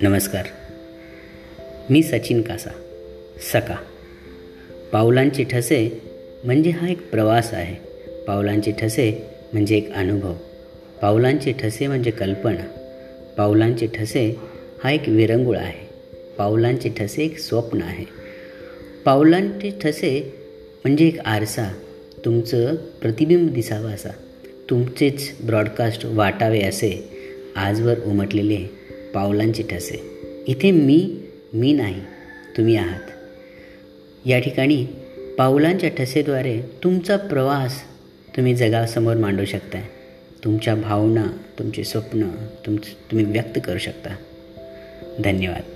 नमस्कार. मी सचिन कासा सका. पावलांचे ठसे म्हणजे हा एक प्रवास आहे. पावलांचे ठसे म्हणजे एक अनुभव. पावलांचे ठसे म्हणजे कल्पना. पावलांचे ठसे हा एक विरंगुळ आहे. पावलांचे ठसे एक स्वप्न आहे. पावलांचे ठसे म्हणजे एक आरसा. तुमचं प्रतिबिंब दिसावं असा. तुमचेच ब्रॉडकास्ट वाटावे असे आजवर उमटलेले पावलांची ठसे इथे मी मी नाही तुम्ही आहात. या ठिकाणी पावलांच्या ठसेद्वारे तुमचा प्रवास तुम्ही जगासमोर मांडू शकता तुमच्या भावना तुमचे स्वप्न तुम तुम्ही व्यक्त करू शकता. धन्यवाद.